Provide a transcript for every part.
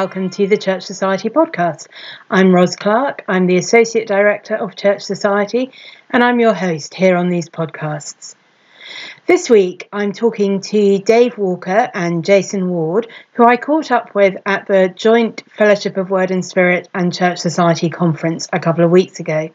welcome to the Church Society podcast. I'm Ros Clarke, I'm the Associate Director of Church Society, and I'm your host here on these podcasts. This week, I'm talking to Dave Walker and Jason Ward, who I caught up with at the joint Fellowship of Word and Spirit and Church Society conference a couple of weeks ago.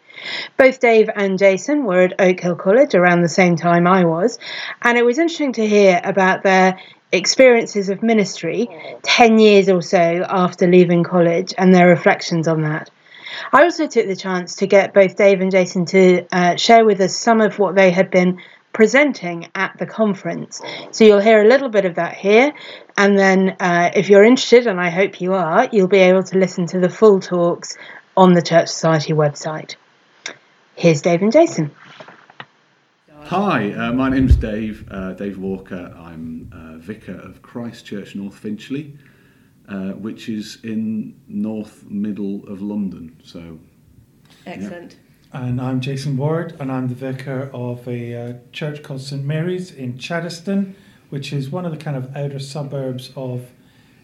Both Dave and Jason were at Oak Hill College around the same time I was, and it was interesting to hear about their experiences of ministry 10 years or so after leaving college and their reflections on that. I also took the chance to get both Dave and Jason to uh, share with us some of what they had been presenting at the conference. So you'll hear a little bit of that here, and then uh, if you're interested, and I hope you are, you'll be able to listen to the full talks on the Church Society website. Here's Dave and Jason. Hi, uh, my name's Dave, uh, Dave Walker. I'm uh, vicar of Christ Church North Finchley, uh, which is in north middle of London. So, Excellent. And I'm Jason Ward, and I'm the vicar of a uh, church called St Mary's in Chaddesden, which is one of the kind of outer suburbs of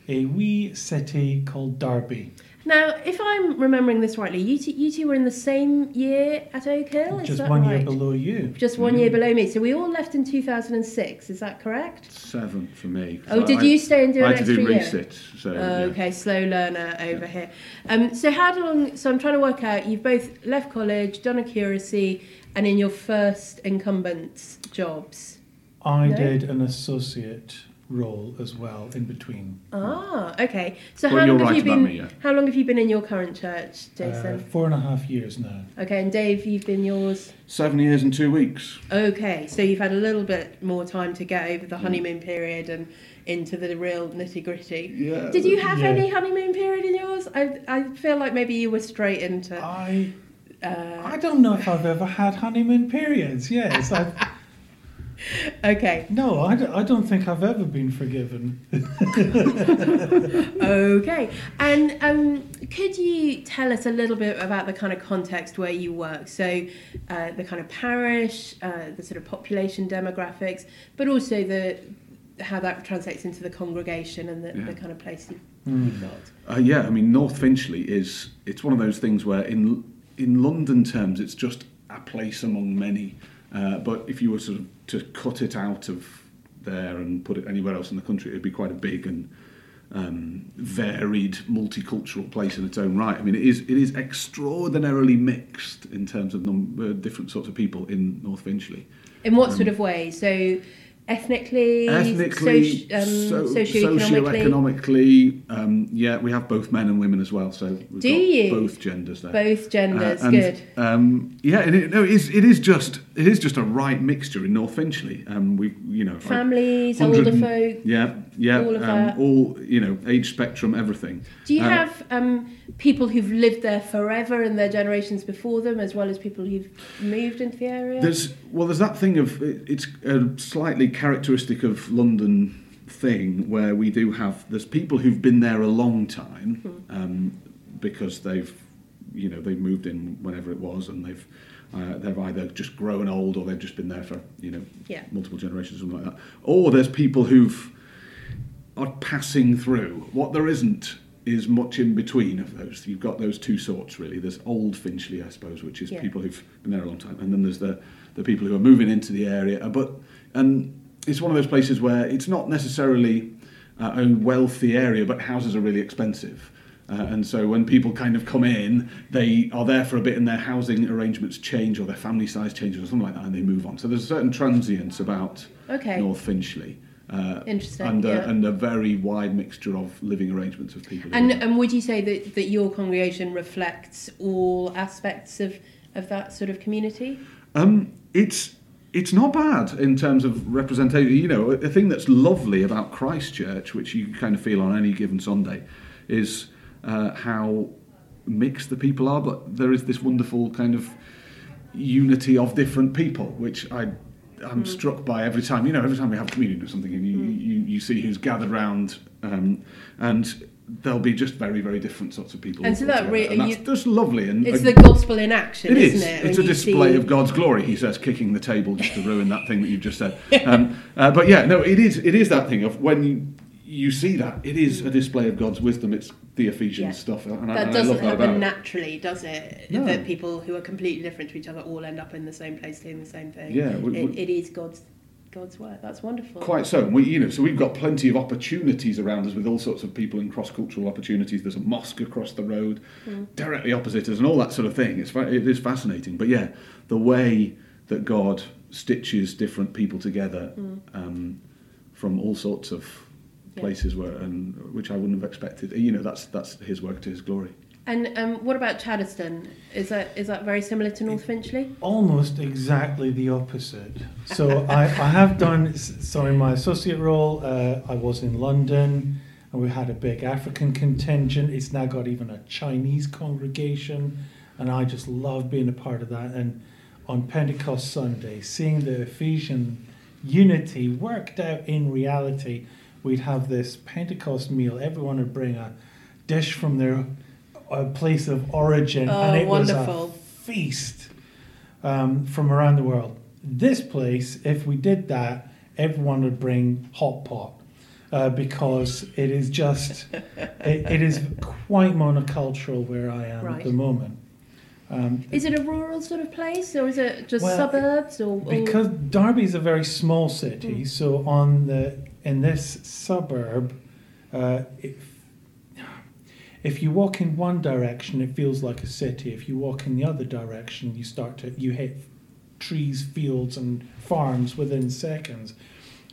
a wee city called Derby. Now, if I'm remembering this rightly, you two, you two were in the same year at Oak Hill. Is just that one right? year below you. Just one year below me. So we all left in 2006. Is that correct? seven for me. Oh, So did I- you stay and do I an had to do extra year? resit. So, Oh, yeah. okay, slow learner over here. Um, so how long? So I'm trying to work out. You've both left college, done a curacy, and in your first incumbents jobs. I No? did an associate role as well in between. Ah, okay. So Well, how long have right you been? me, yeah. How long have you been in your current church, Uh, Jason? four and a half years now. okay, and Dave, you've been yours. Seven years and two weeks. Okay, so you've had a little bit more time to get over the honeymoon period and into the real nitty gritty. Yeah. Did you have Yeah. any honeymoon period in yours? I, I feel like maybe you were straight into. I Uh, I don't know if I've ever had honeymoon periods. Yes, I, okay, no, I don't, I don't think I've ever been forgiven. okay. And um, could you tell us a little bit about the kind of context where you work? So, uh, the kind of parish, uh, the sort of population demographics, but also the how that translates into the congregation and the, Yeah. the kind of place you- Mm. you've got. Uh, yeah, I mean North Finchley is it's one of those things where in in London terms it's just a place among many, uh, but if you were sort of to cut it out of there and put it anywhere else in the country, it'd be quite a big and um, varied multicultural place in its own right. I mean, it is it is extraordinarily mixed in terms of num- uh, different sorts of people in North Finchley. In what sort of way? So, ethnically, Ethnically, soci- um, so, socioeconomically, socioeconomically, um, yeah, we have both men and women as well. So Do you? both genders there. both genders. Uh, and, good. Um, yeah, and it, no, it is, it is just it is just a right mixture in North Finchley. Um, we you know Families, 100 older folk. Yeah, yeah, all of um, that. all you know, age spectrum, everything. Do you uh, have um, people who've lived there forever and their generations before them, as well as people who've moved into the area? There's well, there's that thing of it- it's a slightly characteristic of London thing where we do have there's people who've been there a long time Hmm. um, because they've you know they've moved in whenever it was and they've uh, they've either just grown old or they've just been there for you know Yeah. multiple generations or something like that or there's people who've are passing through what there isn't is much in between of those you've got those two sorts really there's old Finchley I suppose which is Yeah. people who've been there a long time and then there's the the people who are moving into the area but and it's one of those places where it's not necessarily uh, a wealthy area but houses are really expensive uh, and so when people kind of come in they are there for a bit and their housing arrangements change or their family size changes or something like that and they move on so there's a certain transience about Okay. North Finchley uh, Interesting, and, a, and a very wide mixture of living arrangements of people and and would you say that, that your congregation reflects all aspects of, of that sort of community? Um, it's it's not bad in terms of representation. You know, a thing that's lovely about Christchurch, which you kind of feel on any given Sunday, is uh, how mixed the people are. But there is this wonderful kind of unity of different people, which I. I'm struck by every time. You know, every time we have communion or something, and you, you, you see who's gathered round, um, and there'll be just very, very different sorts of people. And so that altogether. re- and that's you- just lovely. And It's uh, the gospel in action, it is. isn't it? It's a display see- of God's glory. He says, kicking the table just to ruin that thing that you've just said. Um, uh, but yeah, no, it is. It is that thing of when you you see that it is a display of God's wisdom. It's the Ephesians Yeah. stuff, and I, that and doesn't that happen naturally, does it? No. That people who are completely different to each other all end up in the same place doing the same thing. Yeah, we- it, we- it is God's God's work. That's wonderful. Quite so. We, you know, so we've got plenty of opportunities around us with all sorts of people and cross-cultural opportunities. There's a mosque across the road, directly opposite us, and all that sort of thing. It's it is fascinating. But yeah, the way that God stitches different people together um, from all sorts of Yeah. places where and which I wouldn't have expected. You know, that's that's His work to His glory. And um, what about Chaddesden? Is that is that very similar to North Finchley? Almost exactly the opposite. So I, I have done, so in my associate role, uh, I was in London and we had a big African contingent. It's now got even a Chinese congregation and I just love being a part of that. And on Pentecost Sunday, seeing the Ephesian unity worked out in reality, we'd have this Pentecost meal. Everyone would bring a dish from their uh, place of origin Oh, and it wonderful. was a feast um, from around the world. This place, if we did that, everyone would bring hot pot uh, because it is just it, it is quite monocultural where I am Right. at the moment. Um, Is it a rural sort of place, or is it just Well, suburbs? Or, or because Derby is a very small city, so on the in this suburb, uh, if if you walk in one direction, it feels like a city. If you walk in the other direction, you start to you hit trees, fields, and farms within seconds.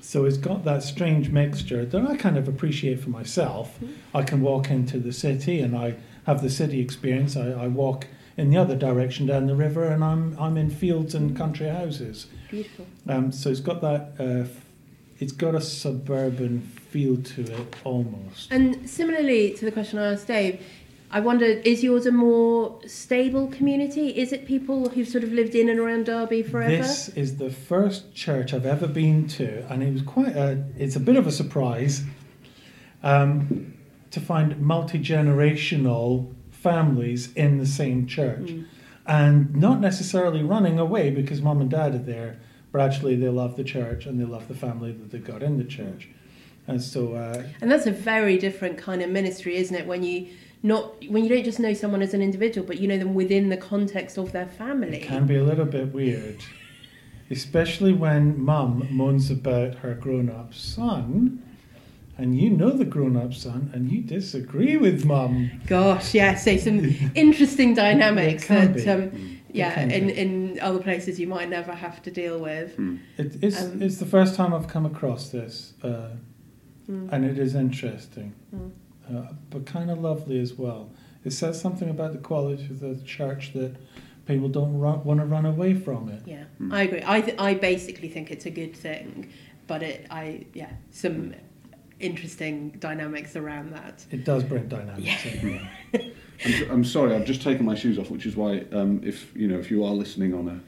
So it's got that strange mixture that I kind of appreciate for myself. I can walk into the city and I have the city experience. I, I walk in the other direction down the river and I'm I'm in fields and country houses. beautiful. Um, so it's got that. Uh, it's got a suburban feel to it almost. And similarly to the question I asked Dave, I wondered, is yours a more stable community? Is it people who've sort of lived in and around Derby forever? This is the first church I've ever been to, and it was quite a. It's a bit of a surprise um, to find multi generational families in the same church, Mm. and not necessarily running away because mum and dad are there, but actually they love the church and they love the family that they got in the church, and so. Uh, And that's a very different kind of ministry, isn't it? When you not when you don't just know someone as an individual, but you know them within the context of their family. It can be a little bit weird, especially when mum moans about her grown up son, and you know the grown up son, and you disagree with mum. Gosh, yeah. So some interesting dynamics It can that, be. um, yeah, in, in other places you might never have to deal with. It, it's, Um, it's the first time I've come across this, uh, Mm. and it is interesting, Mm. uh, but kind of lovely as well. It says something about the quality of the church that people don't run, want to run away from it. Yeah, Hmm. I agree. I th- I basically think it's a good thing, but it I yeah some interesting dynamics around that. It does bring dynamics in. I'm, s- I'm sorry, I've just taken my shoes off, which is why um, if you know if you are listening on a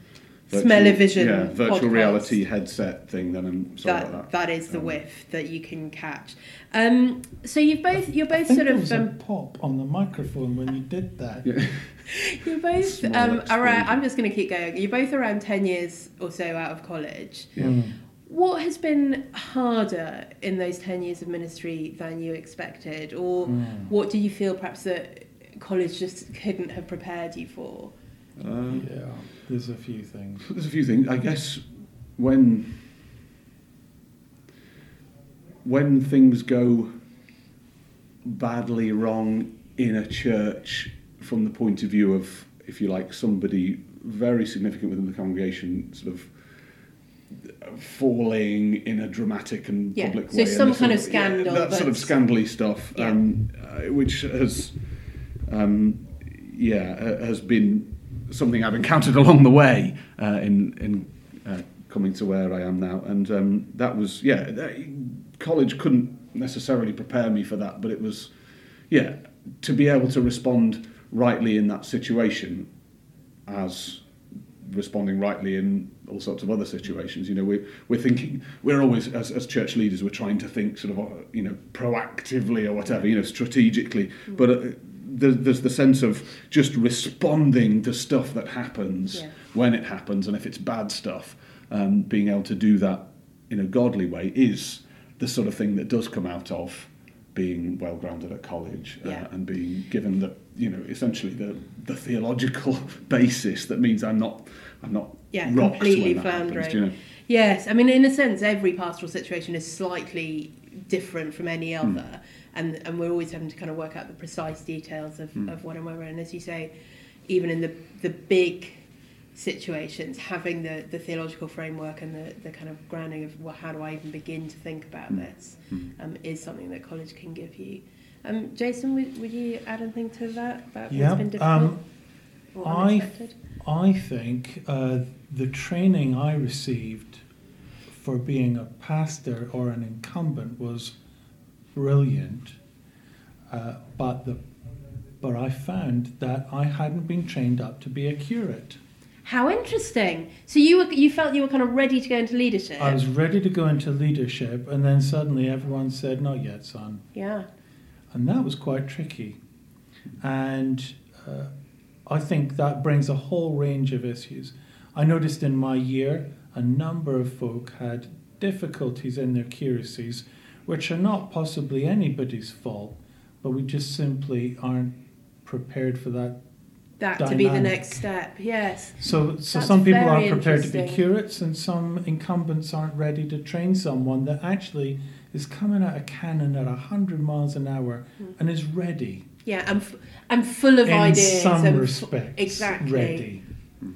Smell-o-vision yeah, virtual podcast. reality headset thing, then I'm sorry that about that. that is the Um, whiff that you can catch. Um, so you've both you're I both think sort there of was um, a pop on the microphone when you did that. Yeah. you're both Small um, around. I'm just going to keep going. You're both around ten years or so out of college. Yeah. Mm. What has been harder in those 10 years of ministry than you expected? Or Mm. what do you feel perhaps that college just couldn't have prepared you for? Uh, Yeah, there's a few things. There's a few things. I guess when when things go badly wrong in a church from the point of view of, if you like, somebody very significant within the congregation, sort of falling in a dramatic and Yeah, public so way. some kind sort of scandal that sort of scandally stuff, Yeah. um, uh, which has, um, yeah, uh, has been something I've encountered along the way uh, in in uh, coming to where I am now, and um, that was yeah. That, college couldn't necessarily prepare me for that, but it was yeah to be able to respond rightly in that situation as responding rightly in all sorts of other situations. You know, we're, we're thinking, we're always, as, as church leaders, we're trying to think sort of, you know, proactively or whatever, you know, strategically. But uh, there's, there's the sense of just responding to stuff that happens Yeah. when it happens. And if it's bad stuff, um, being able to do that in a godly way is the sort of thing that does come out of being well grounded at college uh, Yeah. and being given the you know essentially the the theological basis that means I'm not I'm not Yeah, rocked completely when that happens, floundering. do you know? Yes, I mean, in a sense, every pastoral situation is slightly different from any Hmm. other, and and we're always having to kind of work out the precise details of, Hmm. of what and where. And as you say, even in the the big situations, having the, the theological framework and the, the kind of grounding of well, how do I even begin to think about Hmm. this um, is something that college can give you. Um, Jason, would, would you add anything to that about Yeah, what's been difficult um, I- I think uh, the training I received for being a pastor or an incumbent was brilliant, uh, but the but I found that I hadn't been trained up to be a curate. How interesting! So you were you felt you were kind of ready to go into leadership. I was ready to go into leadership, and then suddenly everyone said, "Not yet, son," yeah. and that was quite tricky. And uh, I think that brings a whole range of issues. I noticed in my year a number of folk had difficulties in their curacies, which are not possibly anybody's fault, but we just simply aren't prepared for that. That to be the next step. Yes. So, so That's some people very are prepared to be curates, and some incumbents aren't ready to train someone that actually is coming at a cannon at hundred miles an hour Hmm. and is ready. Yeah, I'm f- I'm full of in ideas. some and f- respects, exactly. ready.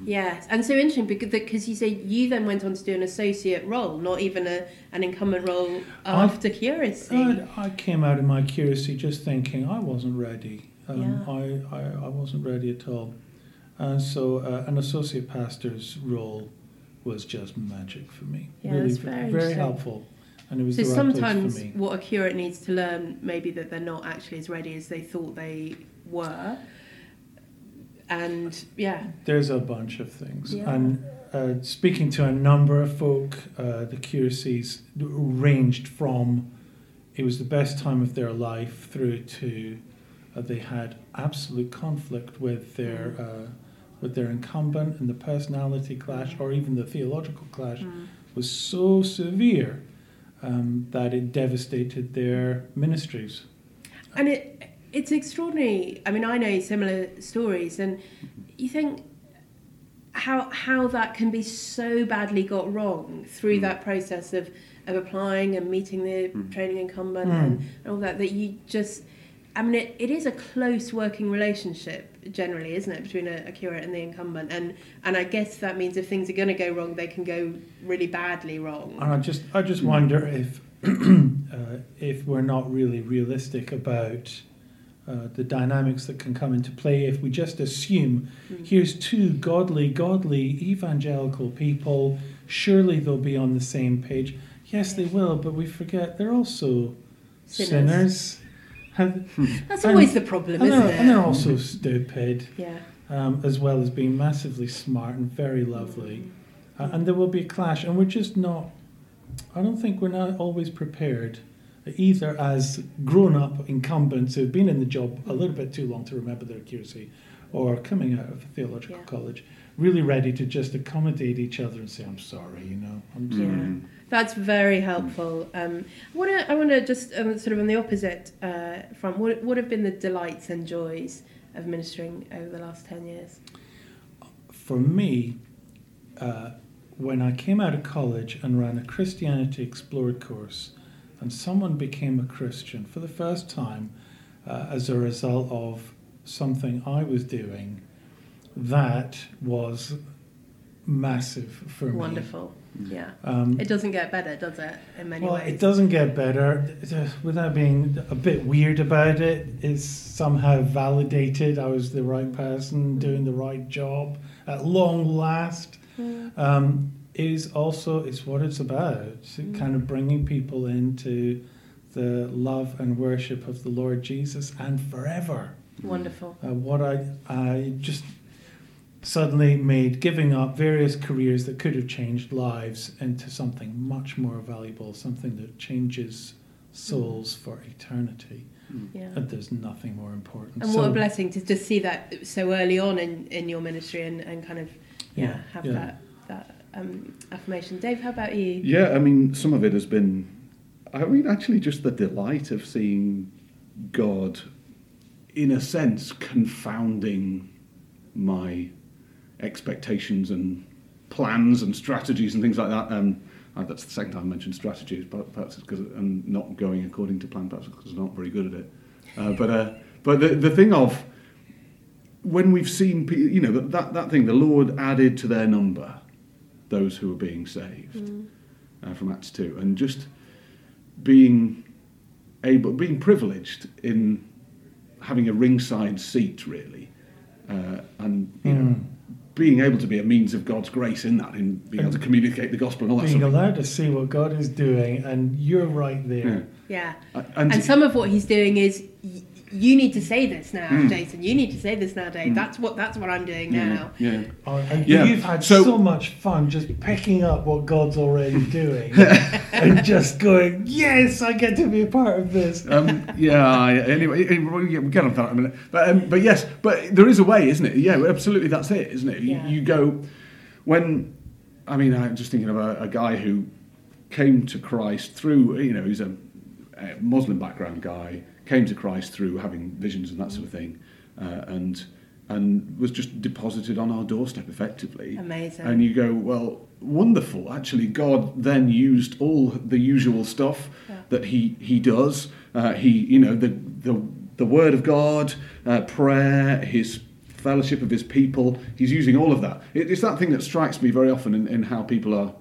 Yes, and so interesting because you say you then went on to do an associate role, not even a an incumbent role I- after curacy. I, I came out of my curacy just thinking I wasn't ready. Um, Yeah. I, I, I wasn't ready at all. And so uh, an associate pastor's role was just magic for me. Yeah, really, that's very very helpful. And it was so right sometimes place for me. what a curate needs to learn, maybe that they're not actually as ready as they thought they were. And yeah, There's a bunch of things. Yeah. And uh, speaking to a number of folk, uh, the curacies ranged from it was the best time of their life through to uh, they had absolute conflict with their uh, with their incumbent and the personality clash or even the theological clash Mm. was so severe um, that it devastated their ministries. and it it's extraordinary. I mean, I know similar stories, and you think how how that can be so badly got wrong through that process of of applying and meeting the training incumbent Mm. and, and all that that you just I mean it, it is a close working relationship generally isn't it between a, a curate and the incumbent? And and I guess that means if things are going to go wrong they can go really badly wrong. And I just, I just wonder if, uh, if we're not really realistic about uh, the dynamics that can come into play if we just assume here's two godly, godly evangelical people. Surely they'll be on the same page. Yes, they will, but we forget they're also Sinners. sinners. And, that's and- always the problem and isn't they're, it and they're also stupid, yeah um, as well as being massively smart and very lovely. Uh, and there will be a clash, and we're just not. I don't think we're not always prepared, either as grown-up incumbents who've been in the job a little bit too long to remember their accuracy, or coming out of a theological Yeah. college, really ready to just accommodate each other and say, "I'm sorry," you know. I'm sorry. Yeah, that's very helpful. Um, I, I want to just um, sort of on the opposite uh, front. What what have been the delights and joys of ministering over the last ten years? For me, uh, when I came out of college and ran a Christianity Explored course, and someone became a Christian for the first time uh, as a result of something I was doing, that was massive for me. Wonderful. Yeah. Um, It doesn't get better, does it? In many well, ways. it doesn't get better. Without being a bit weird about it, it's somehow validated I was the right person doing the right job at long last. Mm. Um, is also it's what it's about. It's kind of mm. bringing people into the love and worship of the Lord Jesus and forever. Wonderful. Uh, what I I just suddenly made giving up various careers that could have changed lives into something much more valuable, something that changes souls mm. for eternity. Mm. Yeah. And there's nothing more important. And So- what a blessing to just see that so early on in, in your ministry and, and kind of yeah, Yeah, have yeah. that that um, affirmation. Dave, how about you? Yeah, I mean, some of it has been I mean, actually, just the delight of seeing God, in a sense, confounding my expectations and plans and strategies and things like that. Um, uh, that's the second time I mentioned strategies, but perhaps it's because I'm not going according to plan, perhaps because I'm not very good at it. Uh, but uh, but the, the thing of when we've seen, you know, that, that thing, the Lord added to their number those who are being saved Mm. uh, from Acts 2, and just being able, being privileged in having a ringside seat, really, uh, and you know, Mm. being able to be a means of God's grace in that, in being able to communicate the gospel and all that Being sort of thing. allowed to see what God is doing, and you're right there. Yeah. Uh, And, and, some of what he's doing is y- you need to say this now, Mm. Jason. You need to say this now, Dave. That's what that's what I'm doing yeah, now. yeah. Oh, and Yeah, you've had so- so, much fun just picking up what God's already doing and just going, yes, I get to be a part of this. um, yeah. I- Anyway, anyway, we'll get- on that in a minute. But um, but yes, but there is a way, isn't it? Yeah, absolutely. That's it, isn't it? You- Yeah. You, go when. I mean, I'm just thinking of a, a guy who came to Christ through. You know, he's a, a Muslim background guy. Came to Christ through having visions and that sort of thing, uh, and and was just deposited on our doorstep effectively. Amazing. And you go, well, wonderful. Actually, God then used all the usual stuff Yeah. that He He does. Uh, he, you know, the the the Word of God, uh, prayer, His fellowship of His people. He's using all of that. It, it's that thing that strikes me very often in, in how people are.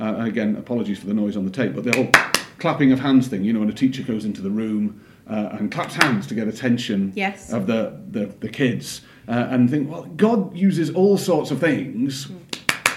Uh, again, apologies for the noise on the tape, but the whole clapping of hands thing. You know, when a teacher goes into the room uh, and claps hands to get attention Yes. of the the, the kids, uh, and think, well, God uses all sorts of things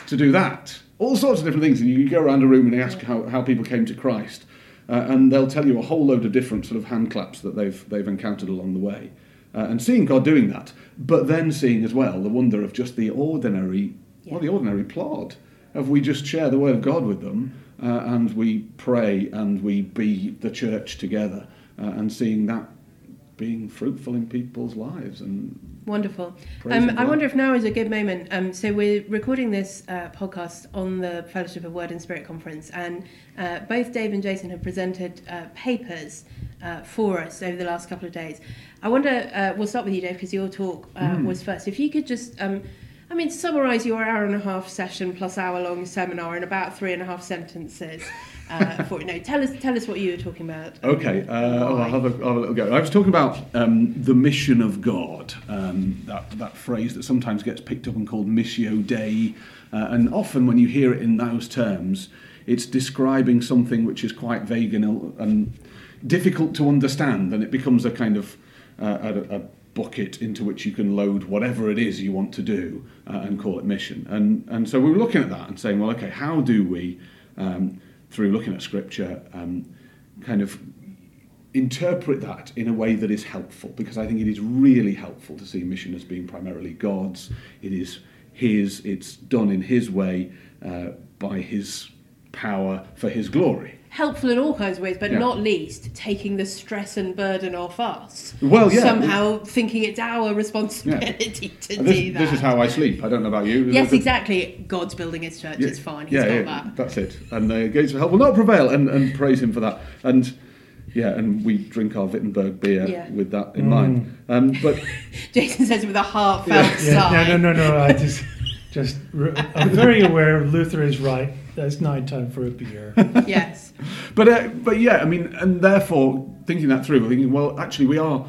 to do that. All sorts of different things. And you go around a room and they ask how, how people came to Christ, uh, and they'll tell you a whole load of different sort of hand claps that they've, they've encountered along the way. Uh, and seeing God doing that, but then seeing as well the wonder of just the ordinary, well, the ordinary plod of we just share the word of God with them, uh, and we pray and we be the church together, uh, and seeing that being fruitful in people's lives and Wonderful. Um, I wonder if now is a good moment. Um, so we're recording this uh, podcast on the Fellowship of Word and Spirit conference, and uh, both Dave and Jason have presented uh, papers uh, for us over the last couple of days. I wonder. Uh, we'll start with you, Dave, because your talk uh, was first. If you could just. Um, I mean, summarise your hour and a half session plus hour long seminar in about three and a half sentences. Uh, for no, tell us, tell us what you were talking about. Okay, uh, I'll, have a, I'll have a little go. I was talking about um, the mission of God, um, that, that phrase that sometimes gets picked up and called Missio Dei. Uh, and often when you hear it in those terms, it's describing something which is quite vague and, and difficult to understand, and it becomes a kind of uh, a, a bucket into which you can load whatever it is you want to do uh, and call it mission. And, and so we were looking at that and saying, well, okay, how do we, um, through looking at scripture, um, kind of interpret that in a way that is helpful because I think it is really helpful to see mission as being primarily God's. It is His, it's done in His way uh, by His power for His glory. Helpful in all kinds of ways, but Yeah. not least taking the stress and burden off us. Well, yeah. Somehow thinking it's our responsibility to And do this, that. this is how I sleep. I don't know about you. Yes, The- exactly. God's building his church. Yeah, It's fine. He's yeah, got yeah, that. that's it. And the gates of hell will not prevail, and, and praise him for that. And yeah, and we drink our Wittenberg beer Yeah. with that in mind. Um, but Jason says it with a heartfelt Yeah, sigh. no, no, no, no. I just, just, I'm very aware Luther is right. That's now time for a beer. Yes. but uh, but yeah, I mean, and therefore thinking that through, thinking, well, actually, we are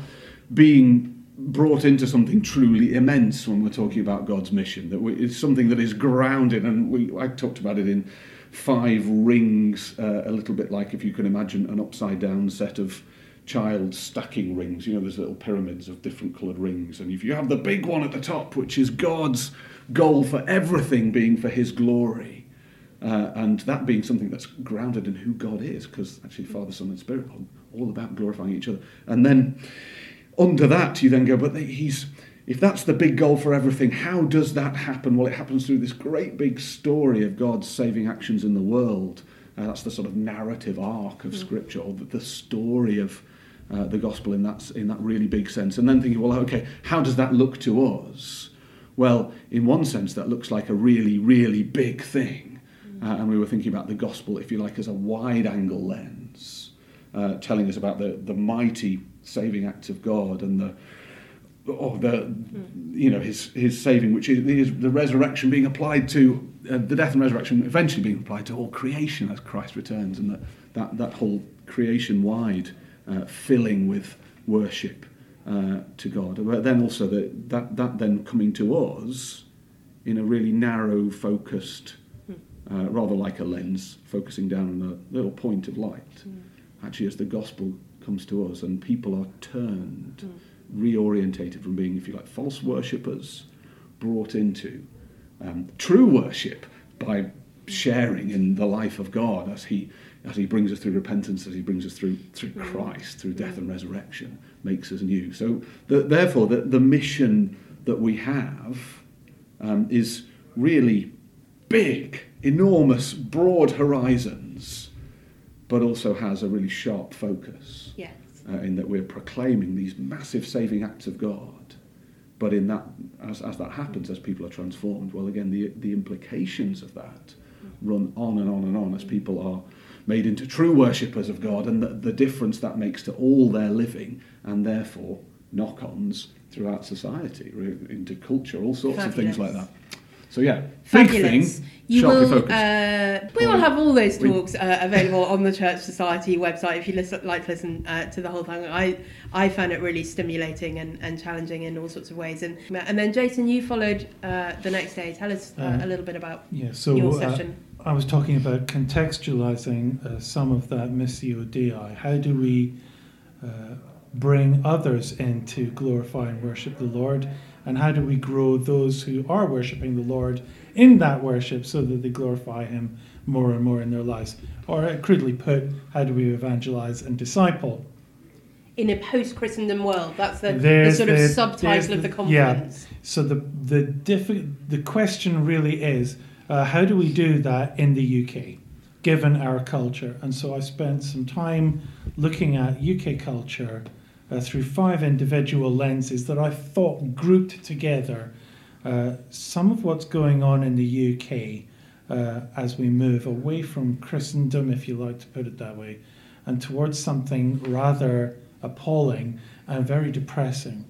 being brought into something truly immense when we're talking about God's mission. That we, it's something that is grounded, and we I talked about it in five rings, uh, a little bit like if you can imagine an upside down set of child stacking rings. You know, there's little pyramids of different coloured rings, and if you have the big one at the top, which is God's goal for everything being for His glory. Uh, and that being something that's grounded in who God is, because actually Father, Son, and Spirit are all about glorifying each other. And then under that, you then go, but he's if that's the big goal for everything, how does that happen? Well, it happens through this great big story of God's saving actions in the world. Uh, that's the sort of narrative arc of Scripture, or the, the story of uh, the gospel in that in that really big sense. And then thinking, well, okay, how does that look to us? Well, in one sense, that looks like a really, really big thing. Uh, and we were thinking about the gospel, if you like, as a wide angle lens. uh, telling us about the, the mighty saving acts of God and the or the you know his his saving, which is, is the resurrection being applied to uh, the death and resurrection eventually being applied to all creation as Christ returns, and that that, that whole creation wide uh, filling with worship uh, to God. But then also that, that that then coming to us in a really narrow, focused, uh, rather like a lens, focusing down on a little point of light. Actually, as the gospel comes to us and people are turned reorientated from being, if you like, false worshippers, brought into um, true worship by sharing in the life of God as He as He brings us through repentance, as He brings us through through Christ, through death and resurrection, makes us new. So, the, therefore, the, the mission that we have um, is really big, enormous, broad horizons, but also has a really sharp focus Yes. uh, in that we're proclaiming these massive saving acts of God. But in that, as, as that happens, as people are transformed, well, again, the, the implications of that run on and on and on as people are made into true worshippers of God and the, the difference that makes to all their living and therefore knock ons throughout society, into culture, all sorts of things like that. So, yeah, big Fabulous. thing, You sharply will. focused. Uh, we will have all those talks uh, available on the Church Society website if you listen, like to listen uh, to the whole thing. I I found it really stimulating and, and challenging in all sorts of ways. And and then Jason, you followed uh, the next day. Tell us uh, Um, a little bit about Yeah, so your uh, session. I was talking about contextualizing uh, some of that Missio Dei. How do we uh, bring others in to glorify and worship the Lord? And how do we grow those who are worshiping the Lord in that worship so that they glorify Him more and more in their lives? Or, uh, crudely put, how do we evangelize and disciple? in a post-Christendom world. That's the, the sort of the- subtitle of the the- yeah. conference. So the the diffi- the question really is, uh, how do we do that in the UK, given our culture? And so I spent some time looking at UK culture uh, through five individual lenses that I thought grouped together uh, some of what's going on in the UK uh, as we move away from Christendom, if you like to put it that way, and towards something rather appalling and very depressing.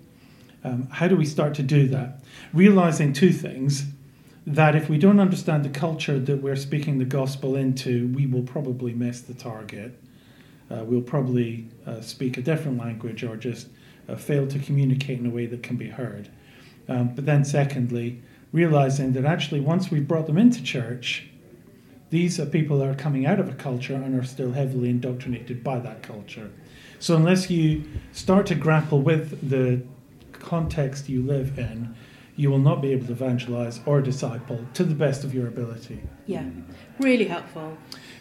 Um, how do we start to do that? Realizing two things that if we don't understand the culture that we're speaking the gospel into, we will probably miss the target. Uh, we'll probably uh, speak a different language or just uh, fail to communicate in a way that can be heard. Um, but then, secondly, realizing that actually, once we've brought them into church, these are people that are coming out of a culture and are still heavily indoctrinated by that culture. So, unless you start to grapple with the context you live in, you will not be able to evangelize or disciple to the best of your ability. Yeah, really helpful.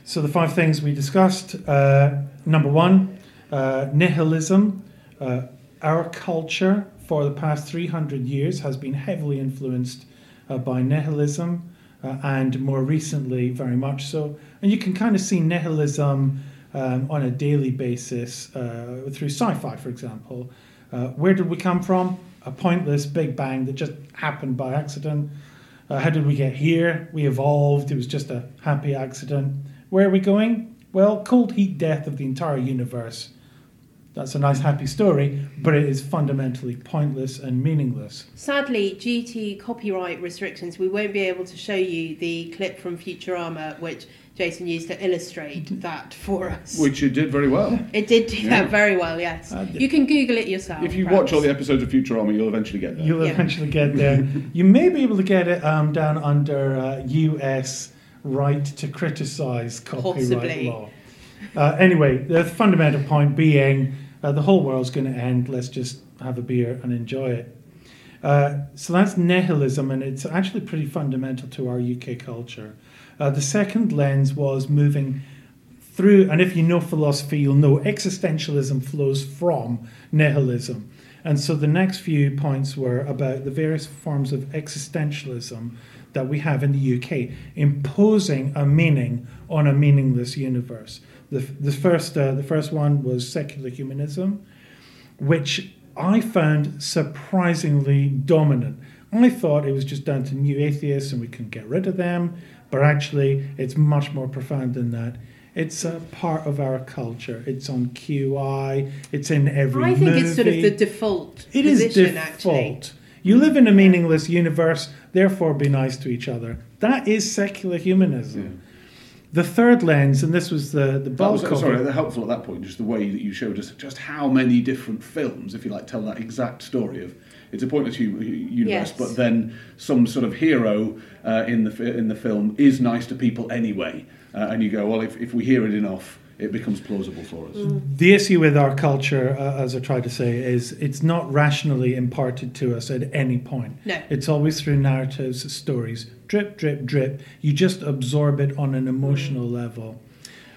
So, the five things we discussed uh, number one, uh, nihilism. Uh, our culture for the past 300 years has been heavily influenced uh, by nihilism, uh, and more recently, very much so. And you can kind of see nihilism um, on a daily basis uh, through sci fi, for example. Uh, where did we come from? A pointless big bang that just happened by accident. Uh, how did we get here? We evolved. It was just a happy accident. Where are we going? Well, cold heat death of the entire universe. That's a nice happy story, but it is fundamentally pointless and meaningless. Sadly, due to copyright restrictions, we won't be able to show you the clip from Futurama, which Jason used to illustrate that for us. Which you did very well. it did do Yeah. that very well, yes. Uh, you can Google it yourself. If you perhaps. watch all the episodes of Futurama, you'll eventually get there. You'll Yeah. eventually get there. you may be able to get it um, down under uh, US right to criticize copyright Possibly. law. Uh, anyway, the fundamental point being uh, the whole world's going to end. Let's just have a beer and enjoy it. Uh, so that's nihilism, and it's actually pretty fundamental to our UK culture. Uh, the second lens was moving through, and if you know philosophy, you'll know existentialism flows from nihilism. And so the next few points were about the various forms of existentialism that we have in the UK, imposing a meaning on a meaningless universe. The, the, first, uh, the first one was secular humanism, which I found surprisingly dominant. I thought it was just down to new atheists and we can get rid of them, but actually it's much more profound than that. It's a part of our culture. It's on QI. It's in every I think movie. it's sort of the default It is position, default. actually. You live in a meaningless universe, therefore be nice to each other. That is secular humanism. The third lens, and this was the, the That bulk was, of sorry, it. helpful at that point, just the way that you showed us just how many different films, if you like, tell that exact story of it's a pointless universe, Yes. but then some sort of hero uh, in the in the film is nice to people anyway, uh, and you go, well, if, if we hear it enough, it becomes plausible for us. The issue with our culture, uh, as I try to say, is it's not rationally imparted to us at any point. No. It's always through narratives, stories, drip, drip, drip. You just absorb it on an emotional level.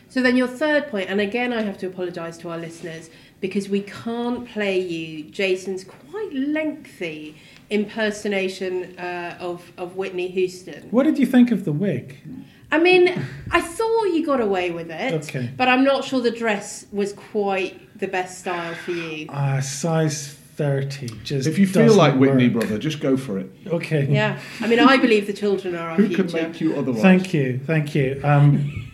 So then your third point, and again I have to apologise to our listeners because we can't play you Jason's quite lengthy impersonation uh, of, of Whitney Houston. What did you think of the wig? I mean, I thought you got away with it, Okay. but I'm not sure the dress was quite the best style for you. Ah, size 30. Just If you feel doesn't like Whitney, brother, just go for it. Okay. Yeah, I mean, I believe the children are our Who future. can make you otherwise? Thank you, thank you. Um,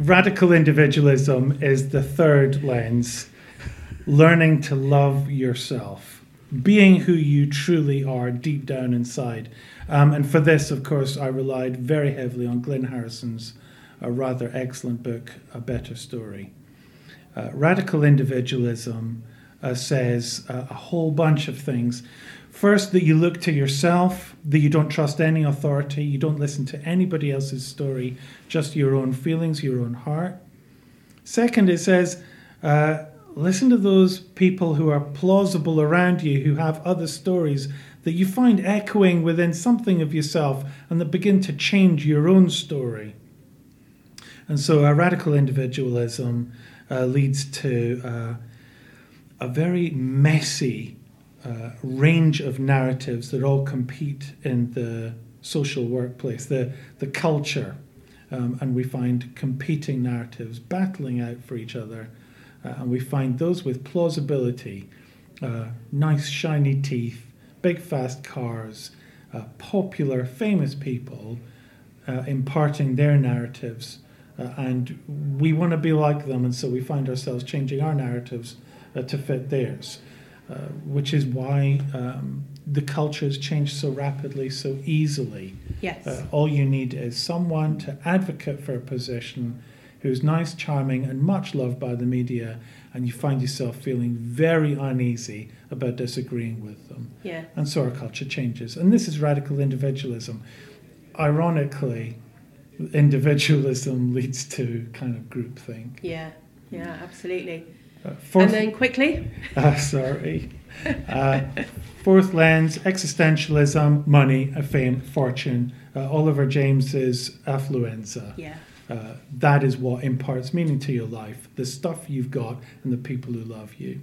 radical individualism is the third lens. Learning to love yourself, being who you truly are deep down inside. Um, and for this, of course, I relied very heavily on Glynn Harrison's uh, rather excellent book, A Better Story. Uh, radical individualism uh, says uh, a whole bunch of things. First, that you look to yourself, that you don't trust any authority, you don't listen to anybody else's story, just your own feelings, your own heart. Second, it says, uh, listen to those people who are plausible around you, who have other stories that you find echoing within something of yourself and that begin to change your own story. And so, a radical individualism uh, leads to uh, a very messy uh, range of narratives that all compete in the social workplace, the, the culture. Um, and we find competing narratives battling out for each other. Uh, and we find those with plausibility, uh, nice shiny teeth, big fast cars, uh, popular famous people uh, imparting their narratives. Uh, and we want to be like them, and so we find ourselves changing our narratives uh, to fit theirs, uh, which is why um, the culture has changed so rapidly, so easily. Yes. Uh, all you need is someone to advocate for a position who's nice, charming, and much loved by the media, and you find yourself feeling very uneasy about disagreeing with them. yeah. And so our culture changes. And this is radical individualism. Ironically, individualism leads to kind of groupthink. Yeah. Yeah. Absolutely. Uh, fourth, and then quickly. uh, sorry. Uh, fourth lens, existentialism, money, fame, fortune. Uh, Oliver James's affluenza. Yeah. Uh, that is what imparts meaning to your life the stuff you've got and the people who love you.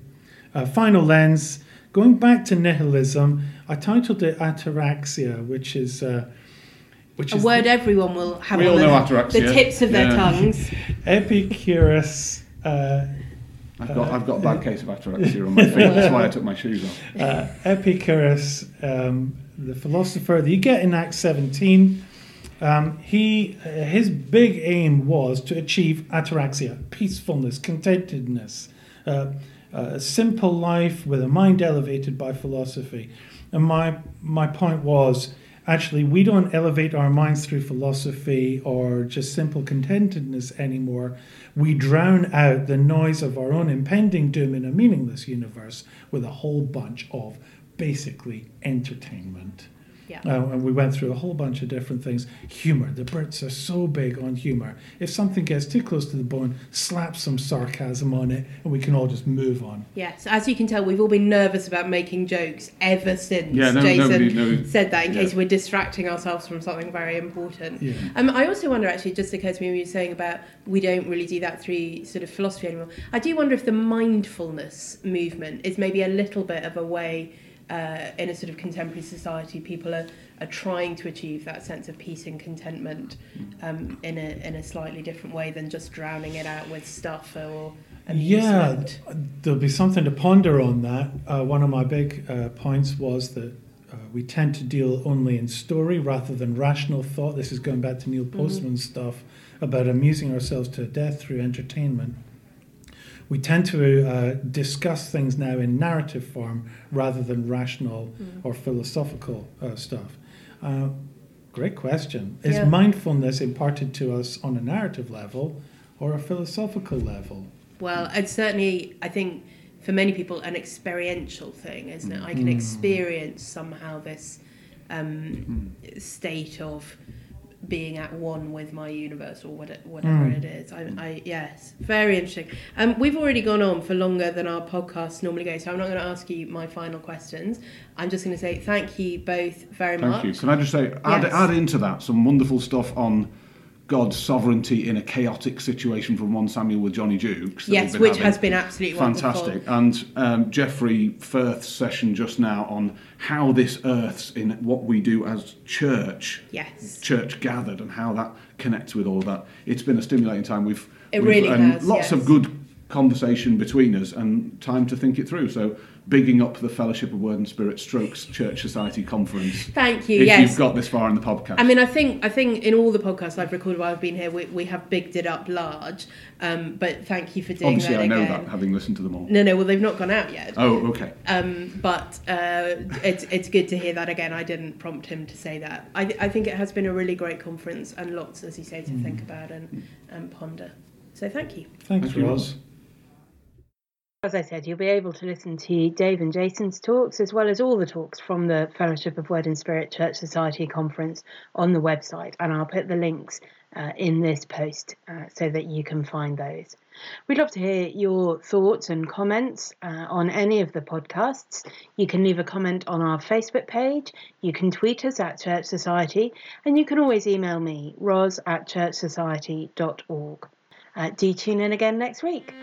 Uh, final lens, going back to nihilism, I titled it ataraxia, which is. Uh, which A is word everyone will have We on all the, know ataraxia. the tips of their Yeah. tongues. Epicurus. Uh, I've got, I've got a bad case of ataraxia on my feet. That's why I took my shoes off. uh, Epicurus, um, the philosopher that you get in Acts 17, um, he uh, his big aim was to achieve ataraxia, peacefulness, contentedness, uh, a simple life with a mind elevated by philosophy. And my my point was actually we don't elevate our minds through philosophy or just simple contentedness anymore. We drown out the noise of our own impending doom in a meaningless universe with a whole bunch of basically entertainment. Yeah. Uh, and we went through a whole bunch of different things. Humor. The Brits are so big on humor. If something gets too close to the bone, slap some sarcasm on it, and we can all just move on. Yes, as you can tell, we've all been nervous about making jokes ever since Yeah, no- Jason nobody- nobody- said that in yeah. case we're distracting ourselves from something very important. Yeah. Um, I also wonder, actually, just occurred to me when you were saying about we don't really do that through sort of philosophy anymore. I do wonder if the mindfulness movement is maybe a little bit of a way uh, in a sort of contemporary society people are, are trying to achieve that sense of peace and contentment um, in, a, in a slightly different way than just drowning it out with stuff or amusement. Yeah, there'll be something to ponder on that. Uh, one of my big uh, points was that uh, we tend to deal only in story rather than rational thought. This is going back to Neil Postman's stuff about amusing ourselves to death through entertainment. We tend to uh, discuss things now in narrative form rather than rational mm. or philosophical uh, stuff. Uh, great question. Is Yeah. mindfulness imparted to us on a narrative level or a philosophical level? Well, it's certainly, I think, for many people, an experiential thing, isn't it? I can Mm. experience somehow this um, state of being at one with my universe or what- whatever Mm. it is. I, I yes, very interesting. Um, we've already gone on for longer than our podcasts normally go, so I'm not going to ask you my final questions. I'm just going to say thank you both very Thank much. Thank you. Can I just say, add, Yes. add into that some wonderful stuff on God's sovereignty in a chaotic situation from 1 Samuel with Johnny Juckes. Yes, which having. has been absolutely Fantastic. wonderful. And um, Jeffrey Firth's session just now on how this earth's in what we do as church, Yes. church gathered, and how that connects with all that. It's been a stimulating time. We've, It we've really and has, lots yes. of good conversation between us and time to think it through. So, bigging up the Fellowship of Word and Spirit Strokes Church Society Conference. Thank you. If yes. you've got this far in the podcast. I mean, I think I think in all the podcasts I've recorded while I've been here, we, we have bigged it up large. Um, but thank you for doing Obviously, that I know again. that having listened to them all. No, no, well they've not gone out yet. Oh, okay. Um, but uh, it's it's good to hear that again. I didn't prompt him to say that. I, I think it has been a really great conference and lots, as you say, to think about and, and ponder. So thank you. Thanks, Thank you. Ros. As I said, you'll be able to listen to Dave and Jason's talks as well as all the talks from the Fellowship of Word and Spirit Church Society conference on the website, and I'll put the links uh, in this post uh, so that you can find those. We'd love to hear your thoughts and comments uh, on any of the podcasts. You can leave a comment on our Facebook page, you can tweet us at Church Society, and you can always email me, ros at churchsociety.org. Uh, do tune in again next week.